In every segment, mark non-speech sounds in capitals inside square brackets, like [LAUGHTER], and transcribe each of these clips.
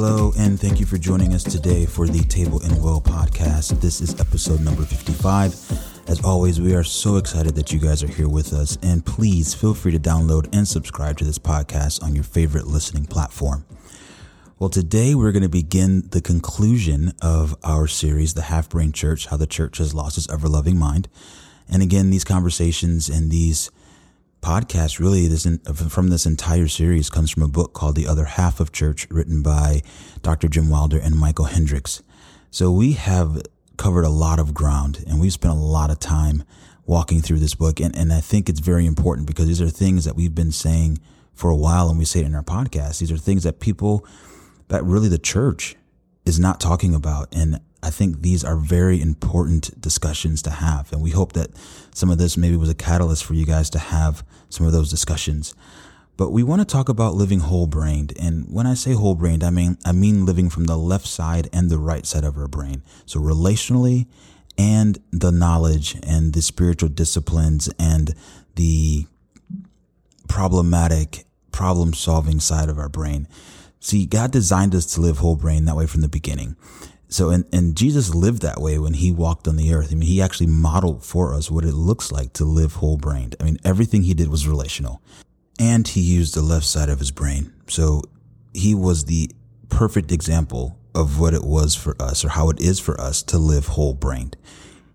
Hello, and thank you for joining us today for the Table and Well podcast. This is episode number 55. As always, we are so excited that you guys are here with us, and please feel free to download and subscribe to this podcast on your favorite listening platform. Well, today we're going to begin the conclusion of our series, The Half Brain Church How the Church Has Lost Its Ever Loving Mind. And again, these conversations and these podcast really this in, from this entire series comes from a book called The Other Half of Church written by Dr. Jim Wilder and Michael Hendricks. So we have covered a lot of ground and we've spent a lot of time walking through this book and, and I think it's very important because these are things that we've been saying for a while and we say it in our podcast. These are things that people that really the church is not talking about and I think these are very important discussions to have. And we hope that some of this maybe was a catalyst for you guys to have some of those discussions. But we want to talk about living whole brained. And when I say whole brained, I mean, I mean living from the left side and the right side of our brain. So relationally and the knowledge and the spiritual disciplines and the problematic problem solving side of our brain. See, God designed us to live whole brain that way from the beginning. So, and, and Jesus lived that way when he walked on the earth. I mean, he actually modeled for us what it looks like to live whole brained. I mean, everything he did was relational and he used the left side of his brain. So he was the perfect example of what it was for us or how it is for us to live whole brained.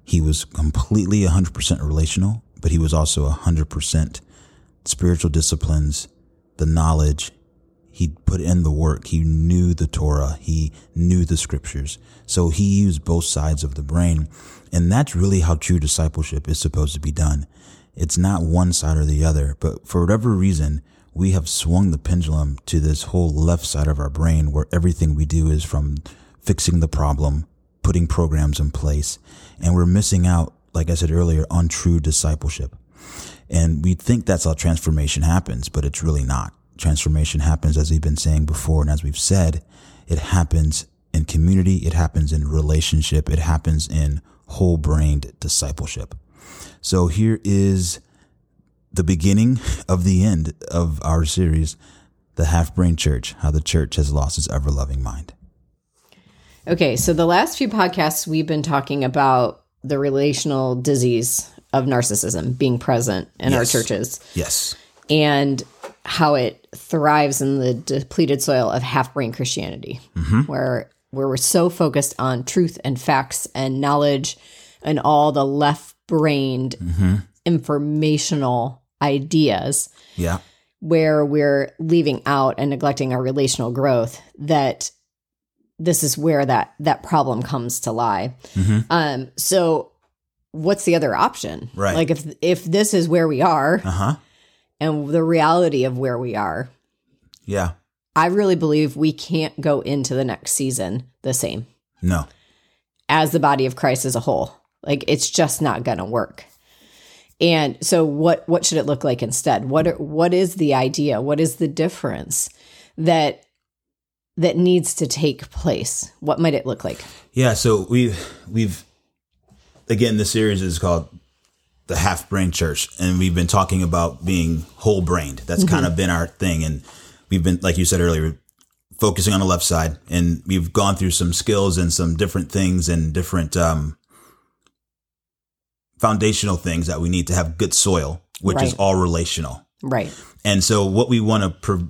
He was completely 100% relational, but he was also 100% spiritual disciplines, the knowledge, he put in the work. He knew the Torah. He knew the scriptures. So he used both sides of the brain. And that's really how true discipleship is supposed to be done. It's not one side or the other, but for whatever reason, we have swung the pendulum to this whole left side of our brain where everything we do is from fixing the problem, putting programs in place, and we're missing out, like I said earlier, on true discipleship. And we think that's how transformation happens, but it's really not transformation happens, as we've been saying before, and as we've said, it happens in community, it happens in relationship, it happens in whole brained discipleship. So here is the beginning of the end of our series, The Half Brain Church How the Church Has Lost Its Ever Loving Mind. Okay, so the last few podcasts, we've been talking about the relational disease of narcissism being present in yes. our churches. Yes. And how it thrives in the depleted soil of half brain Christianity, mm-hmm. where where we're so focused on truth and facts and knowledge and all the left brained mm-hmm. informational ideas. Yeah. Where we're leaving out and neglecting our relational growth that this is where that that problem comes to lie. Mm-hmm. Um so what's the other option? Right. Like if if this is where we are, uh-huh and the reality of where we are. Yeah. I really believe we can't go into the next season the same. No. As the body of Christ as a whole. Like it's just not going to work. And so what what should it look like instead? What are, what is the idea? What is the difference that that needs to take place? What might it look like? Yeah, so we've we've again the series is called the half brain church and we've been talking about being whole brained that's mm-hmm. kind of been our thing and we've been like you said earlier focusing on the left side and we've gone through some skills and some different things and different um, foundational things that we need to have good soil which right. is all relational right and so what we want to pro-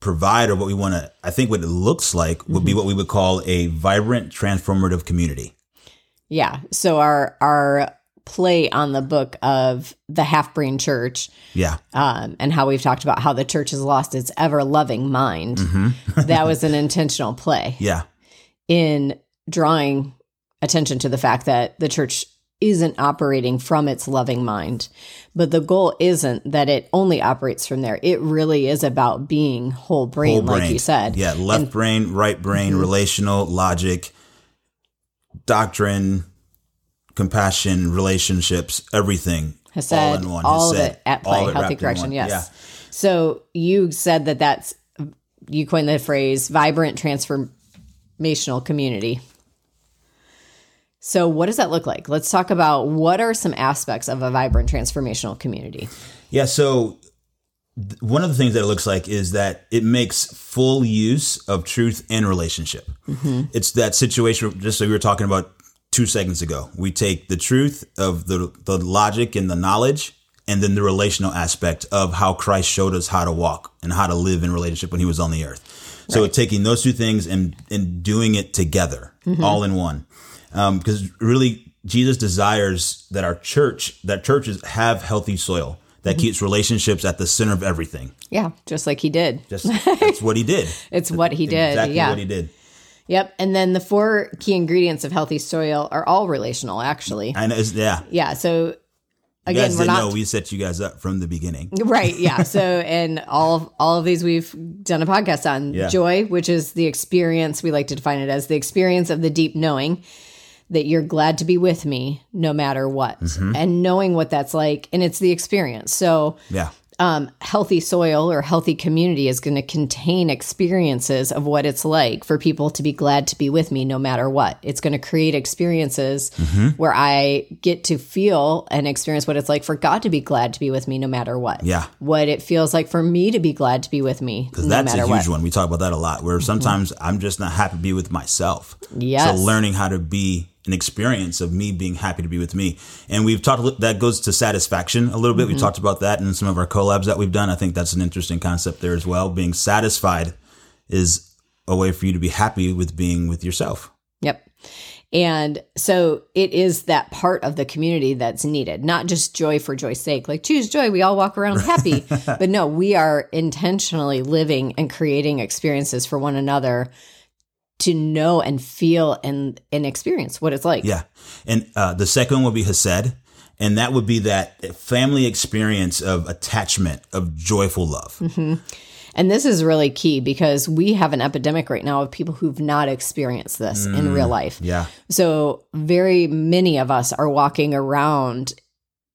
provide or what we want to i think what it looks like would mm-hmm. be what we would call a vibrant transformative community yeah so our our play on the book of the half brain church. Yeah. Um, and how we've talked about how the church has lost its ever loving mind. Mm-hmm. [LAUGHS] that was an intentional play. Yeah. In drawing attention to the fact that the church isn't operating from its loving mind. But the goal isn't that it only operates from there. It really is about being whole brain, whole like you said. Yeah, left and, brain, right brain, mm-hmm. relational, logic, doctrine, compassion, relationships, everything. Said all in one. all of it at play, healthy correction. Yes. Yeah. So you said that that's you coined the phrase vibrant transformational community. So what does that look like? Let's talk about what are some aspects of a vibrant transformational community. Yeah. So th- one of the things that it looks like is that it makes full use of truth and relationship. Mm-hmm. It's that situation, just like we were talking about two seconds ago. We take the truth of the, the logic and the knowledge, and then the relational aspect of how Christ showed us how to walk and how to live in relationship when he was on the earth. So taking those two things and, and doing it together, mm-hmm. all in one. Um, because really, Jesus desires that our church, that churches have healthy soil that mm-hmm. keeps relationships at the center of everything. Yeah, just like he did. Just that's what he did. [LAUGHS] It's what he did. Exactly yeah. what he did. Yep. And then the four key ingredients of healthy soil are all relational, actually. And it's, yeah, Yeah. So you again, guys didn't not know we set you guys up from the beginning. [LAUGHS] right. Yeah. [LAUGHS] So and all of, all of these we've done a podcast on Yeah. joy, which is the experience. We like to define it as the experience of the deep knowing that you're glad to be with me no matter what, Mm-hmm. and knowing what that's like, and it's the experience. So Yeah, um, healthy soil or healthy community is going to contain experiences of what it's like for people to be glad to be with me no matter what. It's going to create experiences Mm-hmm. where I get to feel and experience what it's like for God to be glad to be with me no matter what. Yeah. What it feels like for me to be glad to be with me no that's a huge what. Mm-hmm. one. We talk about that a lot. Where sometimes I'm just not happy to be with myself. Yeah. So learning how to be an experience of me being happy to be with me, and we've talked that goes to satisfaction a little bit. Mm-hmm. We've talked about that in some of our collabs that we've done. I think that's an interesting concept there as well. Being satisfied is a way for you to be happy with being with yourself. Yep. And so it is that part of the community that's needed, not just joy for joy's sake. Like choose joy, we all walk around happy. [LAUGHS] but no, we are intentionally living and creating experiences for one another to know and feel and and experience what it's like. Yeah. And uh, the second one would be Hesed. And that would be that family experience of attachment, of joyful love. And this is really key because we have an epidemic right now of people who've not experienced this in real life. Yeah. So, very many of us are walking around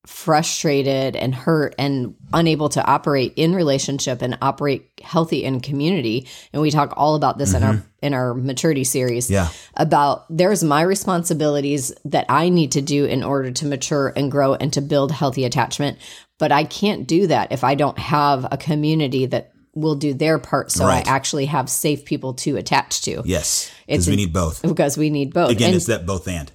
frustrated and hurt and unable to operate in relationship and operate healthy in community. And we talk all about this in our mm-hmm. in our maturity series Yeah. about there's my responsibilities that I need to do in order to mature and grow and to build healthy attachment, but I can't do that if I don't have a community that will do their part so Right. I actually have safe people to attach to Yes. Because we need both. because we need both. Again, and it's that both and.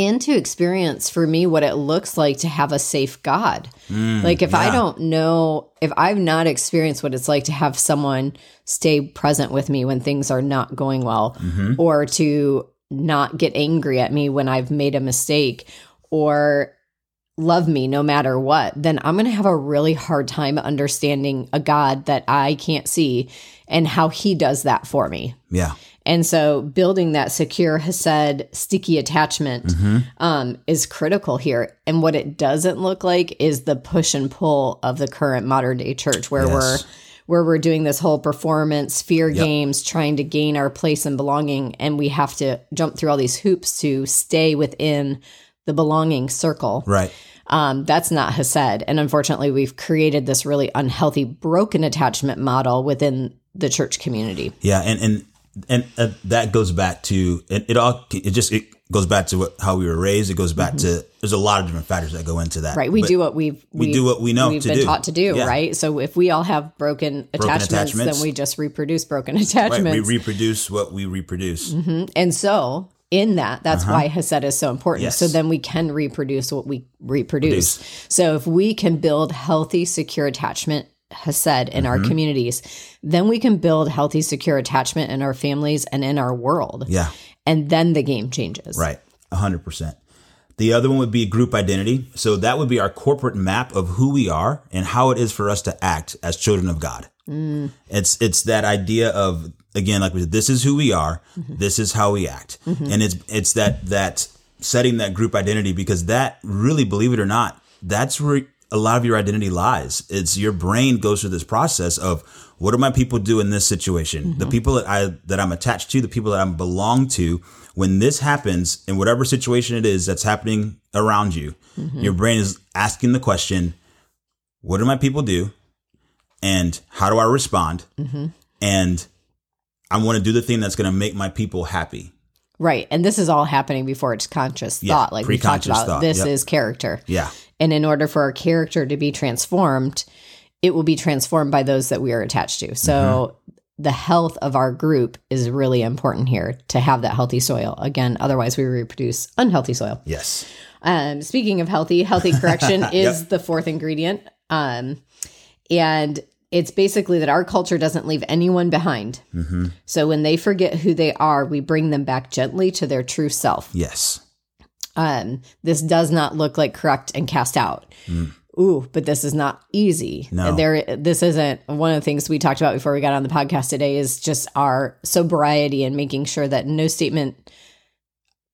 And to experience for me what it looks like to have a safe God. Mm, like if I don't know, if I've not experienced what it's like to have someone stay present with me when things are not going well, mm-hmm. or to not get angry at me when I've made a mistake, or love me no matter what, then I'm going to have a really hard time understanding a God that I can't see and how he does that for me. Yeah. And so building that secure Hesed sticky attachment Mm-hmm. um, is critical here. And what it doesn't look like is the push and pull of the current modern day church where Yes. we're where we're doing this whole performance fear games trying to gain our place and belonging and we have to jump through all these hoops to stay within the belonging circle Right. um, that's not Hesed. And unfortunately, we've created this really unhealthy, broken attachment model within the church community. Yeah. And, and, and uh, that goes back to it, it all it just it goes back to what, how we were raised it goes back to there's a lot of different factors that go into that Mm-hmm. Right. We But do what we've, we do what we know we've to been do. taught to do. Yeah. Right. So if we all have broken, attachments, attachments. then we just reproduce broken right, attachments. we reproduce what we reproduce and so in that, that's why Hesed is so important. Uh-huh. Yes. So then we can reproduce what we reproduce. Produce. So if we can build healthy, secure attachment, Hesed, in Mm-hmm. our communities, then we can build healthy, secure attachment in our families and in our world. yeah. And then the game changes. right. 100% the other one would be group identity. So that would be our corporate map of who we are and how it is for us to act as children of god. Mm. It's it's that idea of again like we said this is who we are. Mm-hmm. This is how we act. Mm-hmm. And it's it's that that setting that group identity because that really believe it or not that's where a lot of your identity lies. It's your brain goes through this process of what do my people do in this situation? The mm-hmm. people that I that I'm attached to, the people that I belong to. When this happens, in whatever situation it is that's happening around you, mm-hmm. your brain is asking the question, "What do my people do?" and how do I respond? Mm-hmm. And I want to do the thing that's going to make my people happy. Right. And this is all happening before it's conscious Yeah, thought. Like we talked about, thought, this yep. is character. Yeah. And in order for our character to be transformed, it will be transformed by those that we are attached to. So Mm-hmm. the health of our group is really important here to have that healthy soil. Again, otherwise we reproduce unhealthy soil. Yes. Um, speaking of healthy, healthy correction [LAUGHS] is the fourth ingredient. Um, and it's basically that our culture doesn't leave anyone behind. Mm-hmm. So when they forget who they are, we bring them back gently to their true self. Yes. Um, this does not look like correct and cast out. Ooh, but this is not easy. No. There, this isn't one of the things we talked about before we got on the podcast today. Is just our sobriety and making sure that no statement,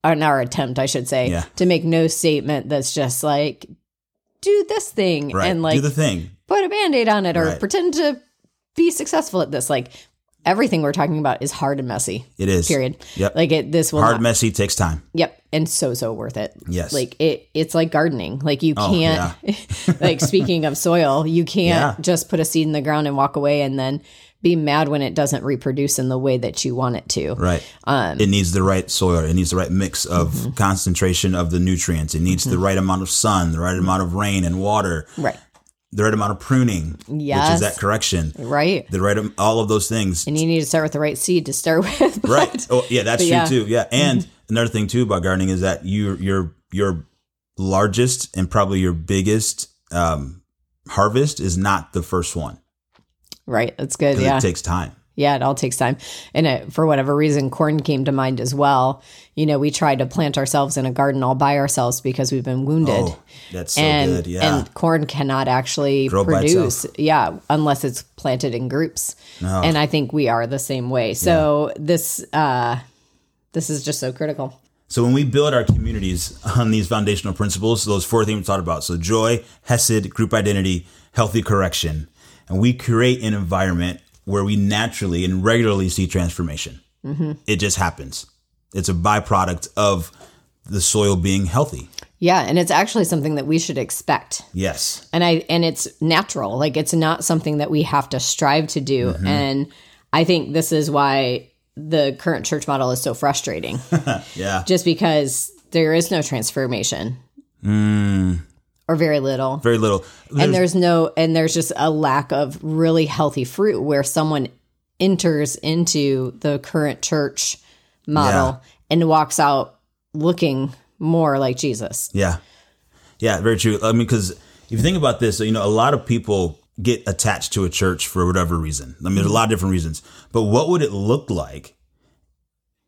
or our attempt, I should say, Yeah. to make no statement that's just like do this thing Right. and like do the thing. put a band-aid on it or Right. pretend to be successful at this. Like everything we're talking about is hard and messy. It is. Period. Yep. Like it. This will Hard, not messy takes time. Yep, and so so worth it. Yes. Like it it's like gardening. Like you Oh, can't [LAUGHS] like speaking of soil, you can't Yeah. just put a seed in the ground and walk away and then be mad when it doesn't reproduce in the way that you want it to. Right. Um, it needs the right soil. It needs the right mix of Mm-hmm. concentration of the nutrients. It needs the right amount of sun, the right amount of rain and water, Right. the right amount of pruning, yes. which is that correction, Right. the right, all of those things. And you need to start with the right seed to start [LAUGHS] with. but- Right. Oh, yeah, that's but true yeah. Mm-hmm. too. Yeah. And another thing too about gardening is that you, your, your largest and probably your biggest, um, harvest is not the first one. Right. That's good. Yeah. It takes time. Yeah, it all takes time. And it, for whatever reason, corn came to mind as well. You know, we tried to plant ourselves in a garden all by ourselves because we've been wounded. Oh, that's so and, good. Yeah. and corn cannot actually Grow produce, yeah, unless it's planted in groups. Oh. And I think we are the same way. So this, uh, this is just so critical. So when we build our communities on these foundational principles, those four things we talked about, so joy, hesed, group identity, healthy correction, and we create an environment where we naturally and regularly see transformation. Mm-hmm. It just happens. It's a byproduct of the soil being healthy. Yeah, and it's actually something that we should expect. Yes. and i and it's natural like it's not something that we have to strive to do mm-hmm. and i think this is why the current church model is so frustrating [LAUGHS] Yeah. just because there is no transformation hmm. or very little Very little. and there's no and there's just a lack of really healthy fruit where someone enters into the current church model and walks out looking more like jesus Yeah. Yeah, very true. I mean, because if you think about this, you know, a lot of people get attached to a church for whatever reason. I mean, there's a lot of different reasons. But what would it look like,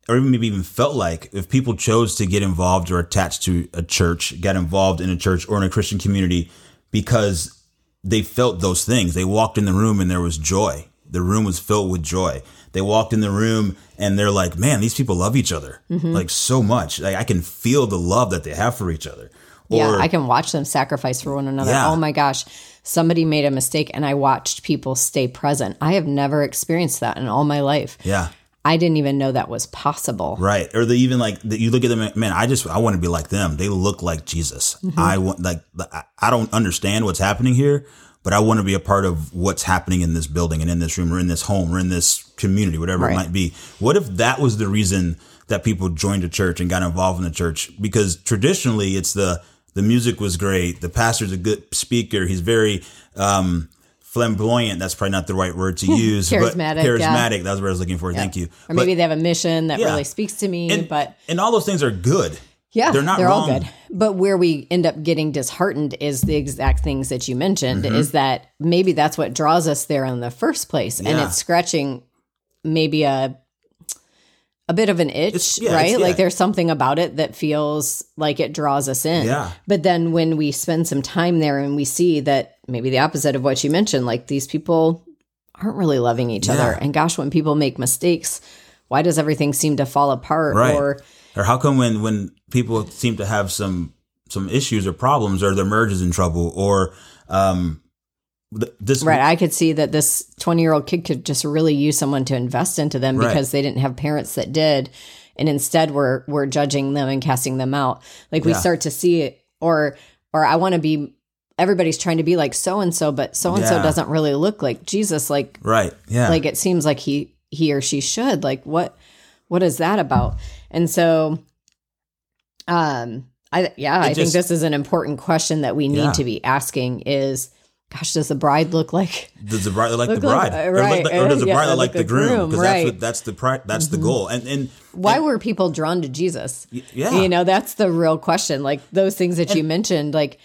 or even maybe even felt like, if people chose to get involved or attached to a church, got involved in a church or in a Christian community because they felt those things? They walked in the room and there was joy. The room was filled with joy. They walked in the room and they're like, man, these people love each other like so much. Like I can feel the love that they have for each other. Yeah, I can watch them sacrifice for one another. Yeah. Oh my gosh, somebody made a mistake and I watched people stay present. I have never experienced that in all my life. Yeah. I didn't even know that was possible. Right. Or they even like that you look at them, man, I just, I want to be like them. They look like Jesus. Mm-hmm. I want, like, I- I don't understand what's happening here, but I want to be a part of what's happening in this building and in this room or in this home or in this community, whatever Right. it might be. What if that was the reason that people joined a church and got involved in the church? Because traditionally it's the, the music was great. The pastor's a good speaker. He's very, um, flamboyant. That's probably not the right word to [LAUGHS] use. but Charismatic, yeah. Charismatic. That's what I was looking for. Thank you. Or But- maybe they have a mission that Yeah. really speaks to me, and, but and all those things are good. yeah, they're not all wrong. good. But where we end up getting disheartened is the exact things that you mentioned Mm-hmm. is that maybe that's what draws us there in the first place. And it's scratching maybe a a bit of an itch, yeah, right? yeah. Like there's something about it that feels like it draws us in. Yeah. But then when we spend some time there and we see that maybe the opposite of what you mentioned, like these people aren't really loving each other. And gosh, when people make mistakes, why does everything seem to fall apart? Right. Or Or how come when when people seem to have some some issues or problems, or their marriage is in trouble, or um, th- this Right. I could see that this 20 year old kid could just really use someone to invest into them Right. because they didn't have parents that did. And instead we're, we're judging them and casting them out. Like we Yeah. start to see it or, or I want to be, everybody's trying to be like so and so, but so and so doesn't really look like Jesus. Like, right? Yeah, like it seems like he, he or she should like, what, what is that about? And so, um, I, yeah, I think this is an important question that we need Yeah. to be asking is, gosh, does the bride look like does the bride look like [LAUGHS] the Look like- bride, uh, or, like or does the bride look look like the groom? Because that's right. Mm-hmm. what that's the pri- that's the goal. And and why were people drawn to Jesus? yeah, You know, that's the real question. Like those things that you mentioned, like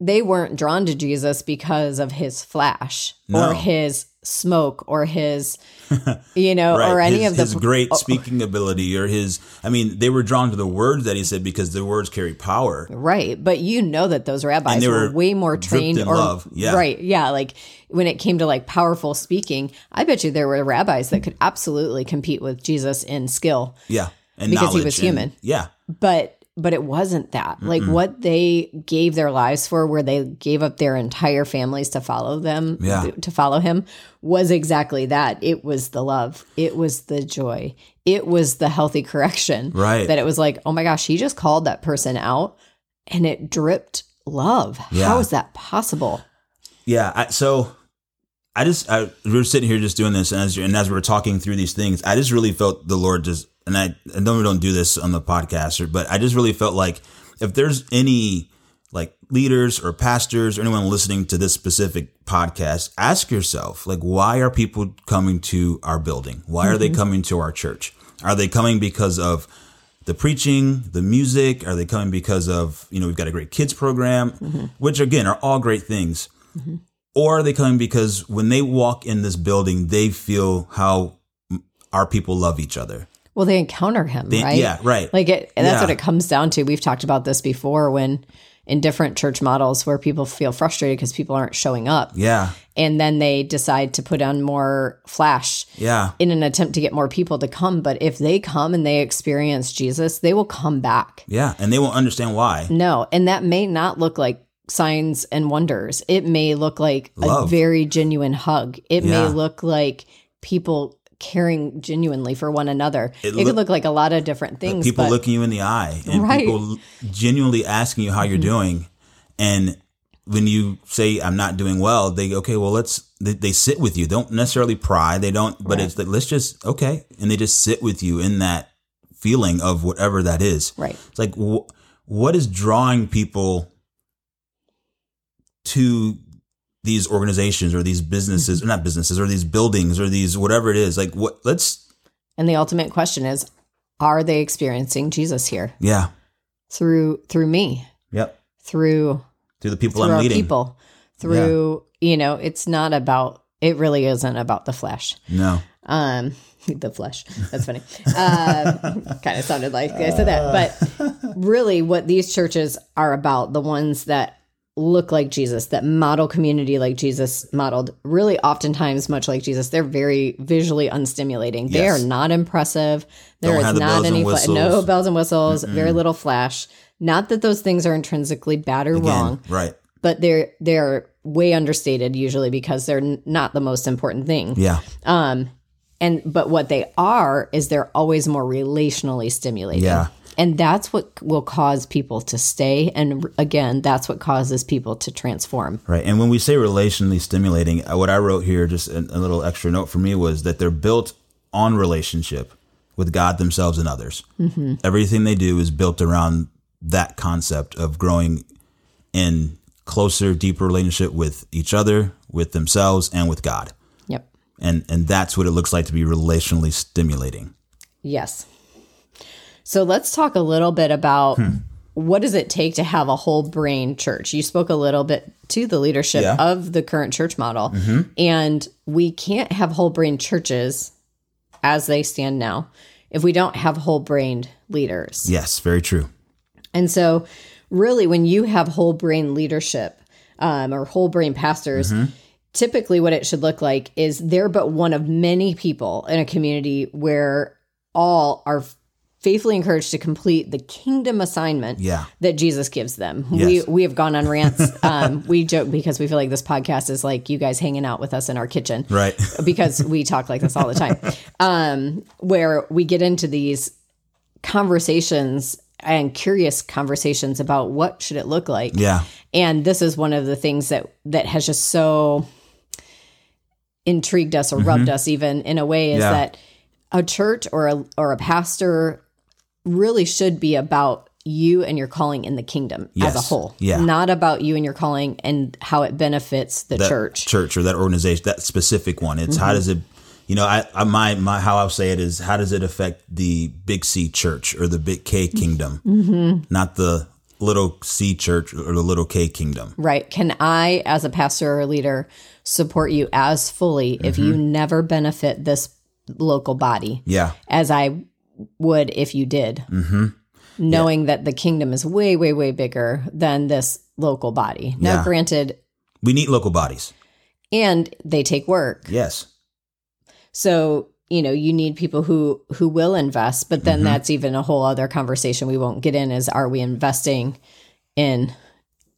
they weren't drawn to Jesus because of his flash No. or his smoke or his, [LAUGHS] you know, right. or any his, of the his great oh. speaking ability or his. I mean, they were drawn to the words that he said because the words carry power. Right. But you know that those rabbis were, were way more trained in or love. Yeah. right. Yeah. Like when it came to like powerful speaking, I bet you there were rabbis that could absolutely compete with Jesus in skill. Yeah, and Because he was and- human. yeah, but but it wasn't that like what they gave their lives for where they gave up their entire families to follow them Yeah. to follow him was exactly that it was the love it was the joy it was the healthy [LAUGHS] correction Right. that it was like oh my gosh he just called that person out and it dripped love Yeah. how is that possible yeah. I, so I just I, we were sitting here just doing this, and as and as we were talking through these things, I just really felt the Lord just, and I I know we don't do this on the podcast, but I just really felt like if there's any like leaders or pastors or anyone listening to this specific podcast, ask yourself like, why are people coming to our building? Why are they mm-hmm. coming to our church? Are they coming because of the preaching, the music? Are they coming because of, you know, we've got a great kids program, mm-hmm. which again are all great things. Mm-hmm. Or are they coming because when they walk in this building, they feel how our people love each other? Well they encounter him They- right Yeah, right. Like it, and that's Yeah. what it comes down to. We've talked about this before when in different church models where people feel frustrated because people aren't showing up. yeah, And then they decide to put on more flash yeah, in an attempt to get more people to come. But if they come and they experience Jesus, they will come back. yeah. And they won't understand why. No. And that may not look like signs and wonders. It may look like a very genuine hug. It Yeah. may look like people caring genuinely for one another. It, look- could look like a lot of different things. people but looking you in the eye and Right. people genuinely asking you how you're mm-hmm. doing and when you say i'm not doing well they go okay well let's they, they sit with you don't necessarily pry they don't but Right. it's like let's just okay and they just sit with you in that feeling of whatever that is right. it's like wh- what is drawing people to these organizations or these businesses or not businesses or these buildings or these whatever it is like what let's And the ultimate question is are they experiencing Jesus here? Yeah. Through through me, yep. Through through the people through i'm leading. people, through you know, it's not about it really isn't about the flesh. no. Um [LAUGHS] the flesh. That's funny. Um, [LAUGHS] kind of sounded like I said that, but really, what these churches are about, the ones that look like Jesus, that model community like Jesus modeled, really oftentimes much like Jesus, they're very visually unstimulating. They are not impressive. There Don't is the not any fla- no bells and whistles, very little flash. Not that those things are intrinsically bad or Again, wrong, right but they're they're way understated usually because they're n- not the most important thing. yeah Um, and but what they are is they're always more relationally stimulating. Yeah. And that's what will cause people to stay. And again, that's what causes people to transform. Right. And when we say relationally stimulating, uh, what I wrote here, just a, a little extra note for me, was that they're built on relationship with God themselves and others. Mm-hmm. Everything they do is built around that concept of growing in closer, deeper relationship with each other, with themselves, and with God. Yep. And and that's what it looks like to be relationally stimulating. Yes. So let's talk a little bit about Hmm. what does it take to have a whole brain church? You spoke a little bit to the leadership Yeah. Mm-hmm. of the current church model. And we can't have whole brain churches as they stand now if we don't have whole brained leaders. Yes, very true. And so, really, when you have whole brain leadership um, or whole brain pastors, typically what it should look like is they're but one of many people in a community where all are faithfully encouraged to complete the kingdom assignment Yeah. that Jesus gives them. Yes. We we have gone on rants. [LAUGHS] Um, we joke because we feel like this podcast is like you guys hanging out with us in our kitchen, Right. [LAUGHS] because we talk like this all the time. Um, where we get into these conversations and curious conversations about what should it look like. Yeah. And this is one of the things that that has just so intrigued us or rubbed us even in a way is Mm-hmm. Yeah. that a church or a or a pastor really should be about you and your calling in the kingdom as a whole. Yeah. Not about you and your calling and how it benefits the that church. church or that organization, that specific one. It's how does it, you know, I, I my my how I'll say it is how does it affect the big C church or the big K kingdom, mm-hmm. not the little C church or the little K kingdom. Right. Can I, as a pastor or leader, support you as fully if mm-hmm. you never benefit this local body Yeah, as I would if you did? Mm-hmm. Knowing that the kingdom is way, way, way bigger than this local body. Now, Yeah. granted, we need local bodies. and they take work. Yes, So, you know, you need people who who will invest, but then that's even a whole other conversation we won't get in is are we investing in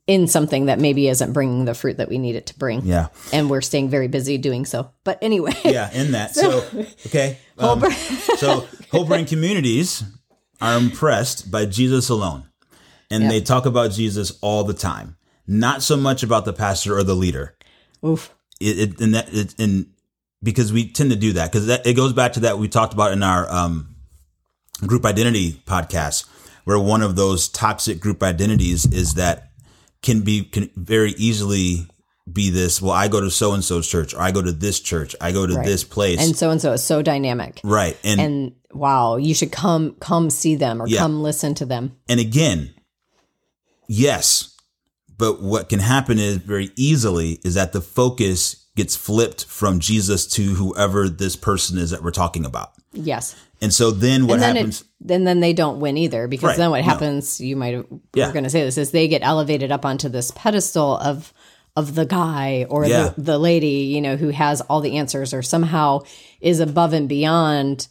in something that maybe isn't bringing the fruit that we need it to bring? yeah, and we're staying very busy doing so. But anyway, yeah. In that, so, [LAUGHS] okay, [LAUGHS] um, so whole brain communities are impressed by Jesus alone, and they talk about Jesus all the time. Not so much about the pastor or the leader. oof, it, it and that it and because we tend to do that because that it goes back to that we talked about in our um, group identity podcast where one of those toxic group identities is that can be can very easily be this well i go to so and so's church or i go to this church i go to Right. this place and so and so is so dynamic. right and, and wow, you should come come see them or Yeah. come listen to them. And again yes but what can happen is very easily is that the focus gets flipped from jesus to whoever this person is that we're talking about Yes. and so then what and then happens it, then then they don't win either because Right. then what No. happens you might have Yeah. we're going to say this is they get elevated up onto this pedestal of of the guy or Yeah. the, the lady you know who has all the answers or somehow is above and beyond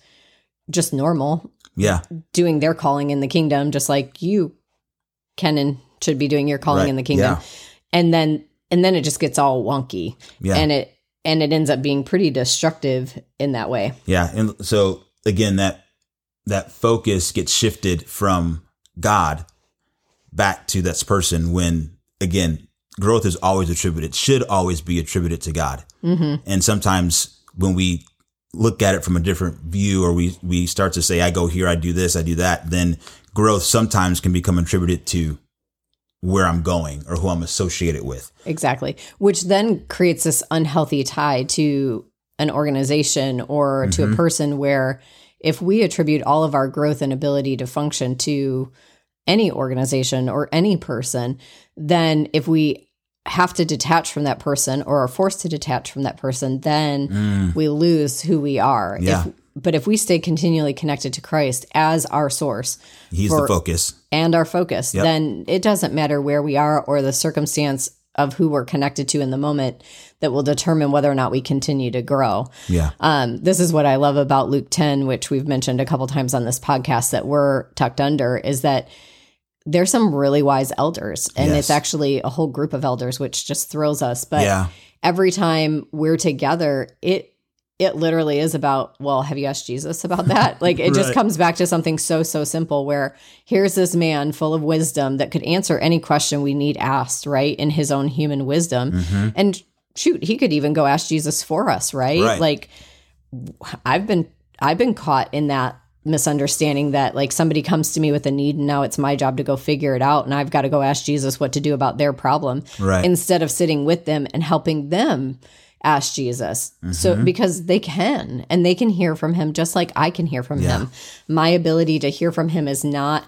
just normal yeah doing their calling in the kingdom, just like you, Kenan, should be doing your calling Right. in the kingdom. Yeah. And then and then it just gets all wonky. Yeah. And it and it ends up being pretty destructive in that way. Yeah, and so again, that that focus gets shifted from God back to this person. When again, growth is always attributed, should always be attributed to God. Mm-hmm. And sometimes when we look at it from a different view, or we we start to say, "I go here, I do this, I do that," then growth sometimes can become attributed to where I'm going or who I'm associated with. Exactly. Which then creates this unhealthy tie to an organization or to Mm-hmm. a person where if we attribute all of our growth and ability to function to any organization or any person, then if we have to detach from that person or are forced to detach from that person, then we lose who we are. Mm. Yeah. If, but if we stay continually connected to Christ as our source He's For- the focus. and our focus, Yep. then it doesn't matter where we are or the circumstance of who we're connected to in the moment that will determine whether or not we continue to grow. Yeah. Um, this is what I love about Luke 10, which we've mentioned a couple times on this podcast that we're tucked under, is that there's some really wise elders, and Yes. it's actually a whole group of elders, which just thrills us. But yeah. every time we're together, it it literally is about well have you asked jesus about that [LAUGHS] like it just comes back to something so so simple where here's this man full of wisdom that could answer any question we need asked right in his own human wisdom Mm-hmm. and shoot he could even go ask jesus for us right? Right. like i've been i've been caught in that misunderstanding that like somebody comes to me with a need and now it's my job to go figure it out and I've got to go ask Jesus what to do about their problem Right. instead of sitting with them and helping them ask Jesus. So Mm-hmm. because they can and they can hear from him just like I can hear from Yeah. him. My ability to hear from him is not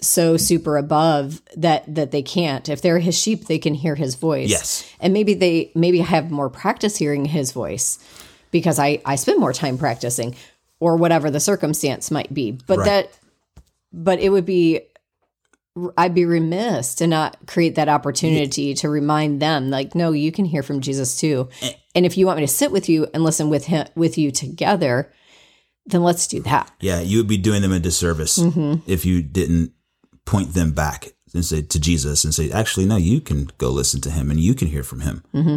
so super above that that they can't. If they're his sheep, they can hear his voice. Yes. And maybe they maybe have more practice hearing his voice because I I spend more time practicing or whatever the circumstance might be. But Right. that but it would be I'd be remiss to not create that opportunity to remind them like no, you can hear from Jesus too. Eh. And if you want me to sit with you and listen with him with you together, then let's do that. Yeah, you would be doing them a disservice mm-hmm. if you didn't point them back and say to Jesus and say, actually, no, you can go listen to him and you can hear from him. Mm-hmm.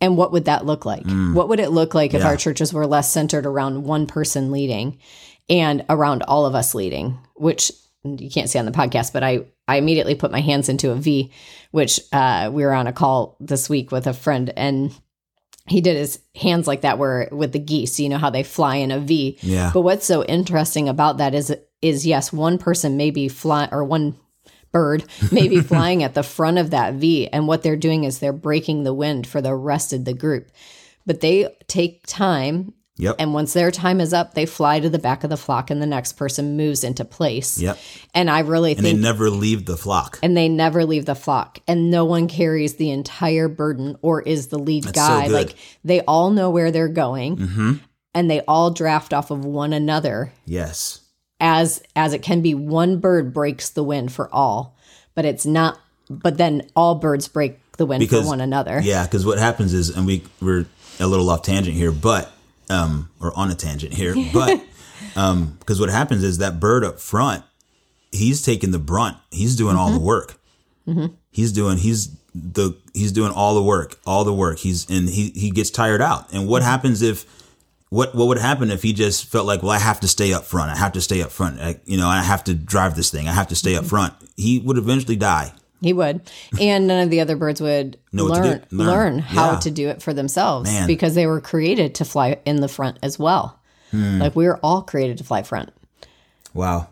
And what would that look like? Mm. What would it look like if our churches were less centered around one person leading and around all of us leading, which you can't see on the podcast, but I, I immediately put my hands into a V, which uh, we were on a call this week with a friend and he did his hands like that where with the geese, you know how they fly in a V. Yeah. But what's so interesting about that is is yes, one person may be fly or one bird [LAUGHS] may be [LAUGHS] flying at the front of that V, and what they're doing is they're breaking the wind for the rest of the group. But they take time, Yep. and once their time is up, they fly to the back of the flock, and the next person moves into place. Yep. And I really And they never leave the flock. and they never leave the flock and no one carries the entire burden or is the lead so guy good. like they all know where they're going mm-hmm. and they all draft off of one another Yes. as as it can be one bird breaks the wind for all but it's not but then all birds break the wind Because- for one another Yeah, because what happens is, and we we're a little off tangent here, but um, or on a tangent here, [LAUGHS] but um, because what happens is that bird up front, he's taking the brunt. He's doing all the work. He's doing he's the he's doing all the work, all the work. He's and he he gets tired out. And what happens if what what would happen if he just felt like, well, I have to stay up front. I have to stay up front. I, you know, I have to drive this thing. I have to stay up front. He would eventually die. He would and none of the other birds would [LAUGHS] learn learn, Learn. how Yeah. to do it for themselves Man. because they were created to fly in the front as well Hmm. like we were all created to fly front Wow.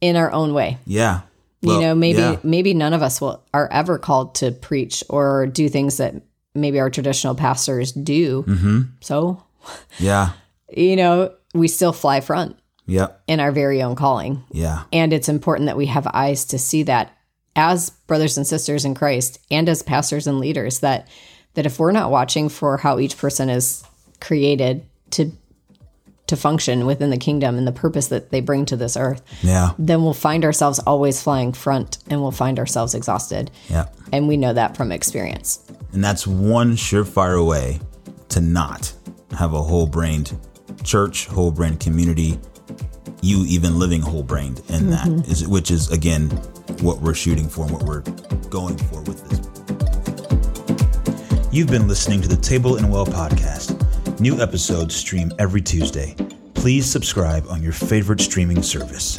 in our own way Yeah. you know maybe yeah. maybe none of us will are ever called to preach or do things that maybe our traditional pastors do Mm-hmm. so [LAUGHS] Yeah. you know we still fly front Yep. in our very own calling Yeah. and it's important that we have eyes to see that as brothers and sisters in Christ and as pastors and leaders that that if we're not watching for how each person is created to to function within the kingdom and the purpose that they bring to this earth Yeah. then we'll find ourselves always flying front and we'll find ourselves exhausted. Yeah. And we know that from experience. And that's one surefire way to not have a whole brained church, whole brained community, you even living whole brained in that mm-hmm. is which is again what we're shooting for and what we're going for with this. You've been listening to the Table and Well podcast. New episodes stream every Tuesday. Please subscribe on your favorite streaming service.